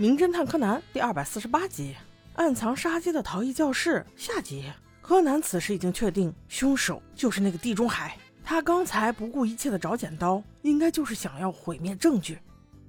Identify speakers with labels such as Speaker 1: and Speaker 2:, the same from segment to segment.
Speaker 1: 名侦探柯南》第二百四十八集《暗藏杀机的逃逸教室》下集。柯南此时已经确定，凶手就是那个地中海。他刚才不顾一切的找剪刀，应该就是想要毁灭证据。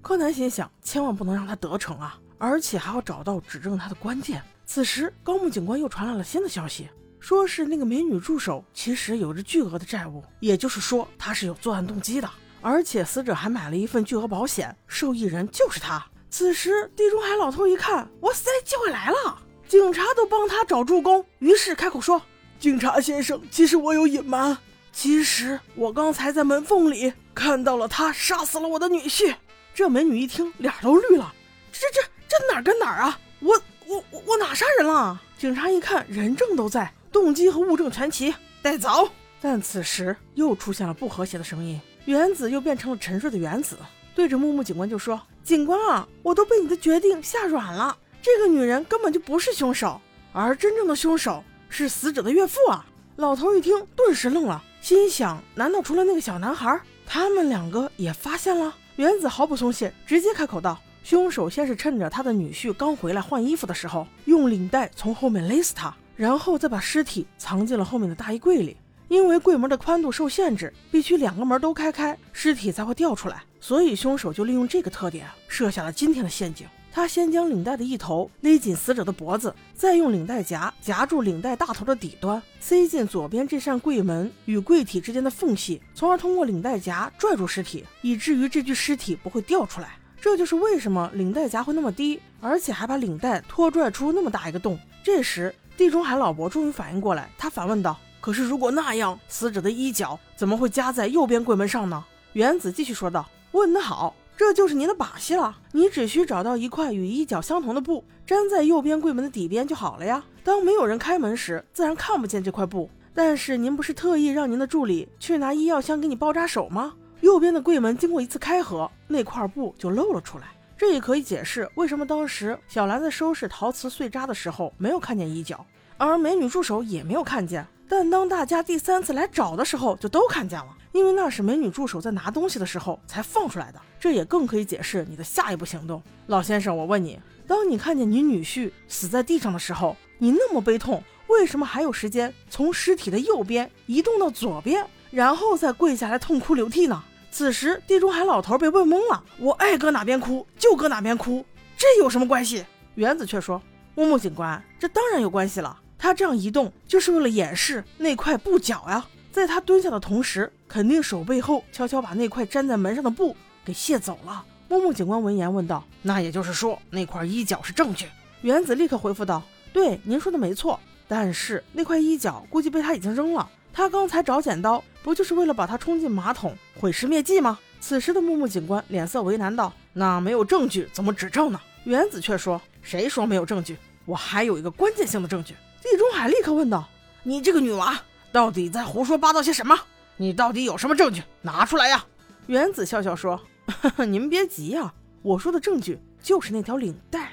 Speaker 1: 柯南心想，千万不能让他得逞啊！而且还要找到指证他的关键。此时，高木警官又传来了新的消息，说是那个美女助手其实有着巨额的债务，也就是说他是有作案动机的。而且死者还买了一份巨额保险，受益人就是他。此时，地中海老头一看，哇塞，机会来了！警察都帮他找助攻，于是开口说：“
Speaker 2: 警察先生，其实我有隐瞒。
Speaker 1: 其实我刚才在门缝里看到了他杀死了我的女婿。”这美女一听，脸都绿了。这这这哪跟哪儿啊？我我我我哪杀人了？警察一看，人证都在，动机和物证全齐，带走。但此时又出现了不和谐的声音，原子又变成了沉睡的原子，对着木木警官就说：“警官啊，我都被你的决定吓软了。这个女人根本就不是凶手，而真正的凶手是死者的岳父啊！”老头一听，顿时愣了，心想：难道除了那个小男孩，他们两个也发现了？原子毫不松懈，直接开口道：“凶手先是趁着他的女婿刚回来换衣服的时候，用领带从后面勒死他，然后再把尸体藏进了后面的大衣柜里。因为柜门的宽度受限制，必须两个门都开开，尸体才会掉出来。所以凶手就利用这个特点，设下了今天的陷阱。他先将领带的一头勒紧死者的脖子，再用领带夹夹住领带大头的底端，塞进左边这扇柜门与柜体之间的缝隙，从而通过领带夹拽住尸体，以至于这具尸体不会掉出来。这就是为什么领带夹会那么低，而且还把领带拖拽出那么大一个洞。这时，地中海老伯终于反应过来，他反问道：“可是如果那样，死者的衣角怎么会夹在右边柜门上呢？”原子继续说道：“问得好。”这就是您的把戏了，你只需找到一块与衣角相同的布，粘在右边柜门的底边就好了呀。当没有人开门时，自然看不见这块布。但是您不是特意让您的助理去拿医药箱给你包扎手吗？右边的柜门经过一次开合，那块布就露了出来。这也可以解释为什么当时小兰在收拾陶瓷碎渣的时候没有看见衣角，而美女助手也没有看见。但当大家第三次来找的时候，就都看见了。因为那是美女助手在拿东西的时候才放出来的，这也更可以解释你的下一步行动。老先生，我问你，当你看见你女婿死在地上的时候，你那么悲痛，为什么还有时间从尸体的右边移动到左边，然后再跪下来痛哭流涕呢？此时，地中海老头被问懵了。我爱搁哪边哭就搁哪边哭，这有什么关系？原子却说：木木警官，这当然有关系了。他这样移动就是为了掩饰那块布角呀。在他蹲下的同时，肯定手背后悄悄把那块粘在门上的布给卸走了。木木警官闻言问道：“那也就是说，那块衣角是证据？”原子立刻回复道：“对，您说的没错。但是那块衣角估计被他已经扔了。他刚才找剪刀，不就是为了把它冲进马桶毁尸灭迹吗？”此时的木木警官脸色为难道：“那没有证据怎么指证呢？”原子却说：“谁说没有证据？我还有一个关键性的证据。”地中海立刻问道：“你这个女娃！”到底在胡说八道些什么？你到底有什么证据？拿出来呀！原子笑笑说：“呵呵您别急呀，我说的证据就是那条领带。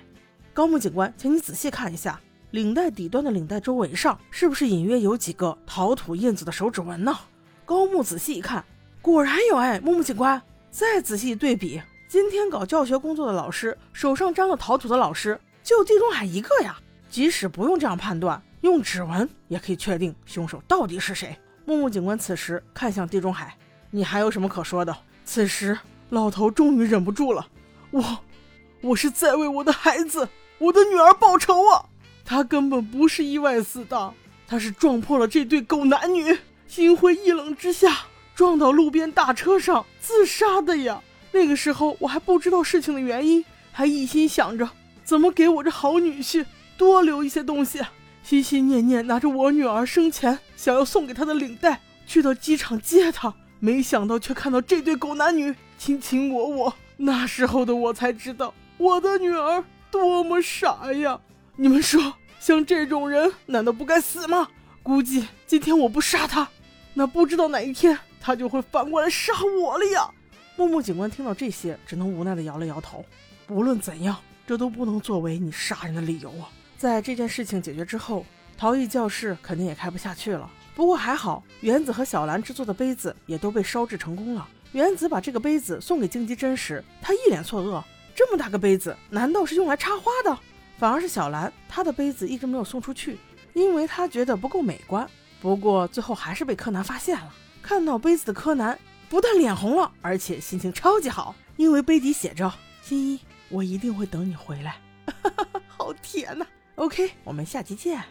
Speaker 1: 高木警官，请你仔细看一下，领带底端的领带周围上是不是隐约有几个陶土印子的手指纹呢？”高木仔细一看，果然有。哎，木木警官，再仔细一对比，今天搞教学工作的老师手上沾了陶土的老师就地中海一个呀。即使不用这样判断。用指纹也可以确定凶手到底是谁。木木警官此时看向地中海：“你还有什么可说的？”此时，老头终于忍不住了：“我，我是在为我的孩子，我的女儿报仇啊！他根本不是意外死的，他是撞破了这对狗男女，心灰意冷之下撞到路边大车上自杀的呀！那个时候我还不知道事情的原因，还一心想着怎么给我这好女婿多留一些东西。”心心念念拿着我女儿生前想要送给她的领带去到机场接她，没想到却看到这对狗男女卿卿我我。那时候的我才知道我的女儿多么傻呀！你们说，像这种人难道不该死吗？估计今天我不杀他，那不知道哪一天他就会反过来杀我了呀！木木警官听到这些，只能无奈地摇了摇头。无论怎样，这都不能作为你杀人的理由啊！在这件事情解决之后，陶艺教室肯定也开不下去了。不过还好，原子和小兰制作的杯子也都被烧制成功了。原子把这个杯子送给荆棘真时，他一脸错愕：“这么大个杯子，难道是用来插花的？反而是小兰，她的杯子一直没有送出去，因为她觉得不够美观。不过最后还是被柯南发现了。看到杯子的柯南不但脸红了，而且心情超级好，因为杯底写着：“新一，我一定会等你回来。” 好甜呐！OK，我们下期见。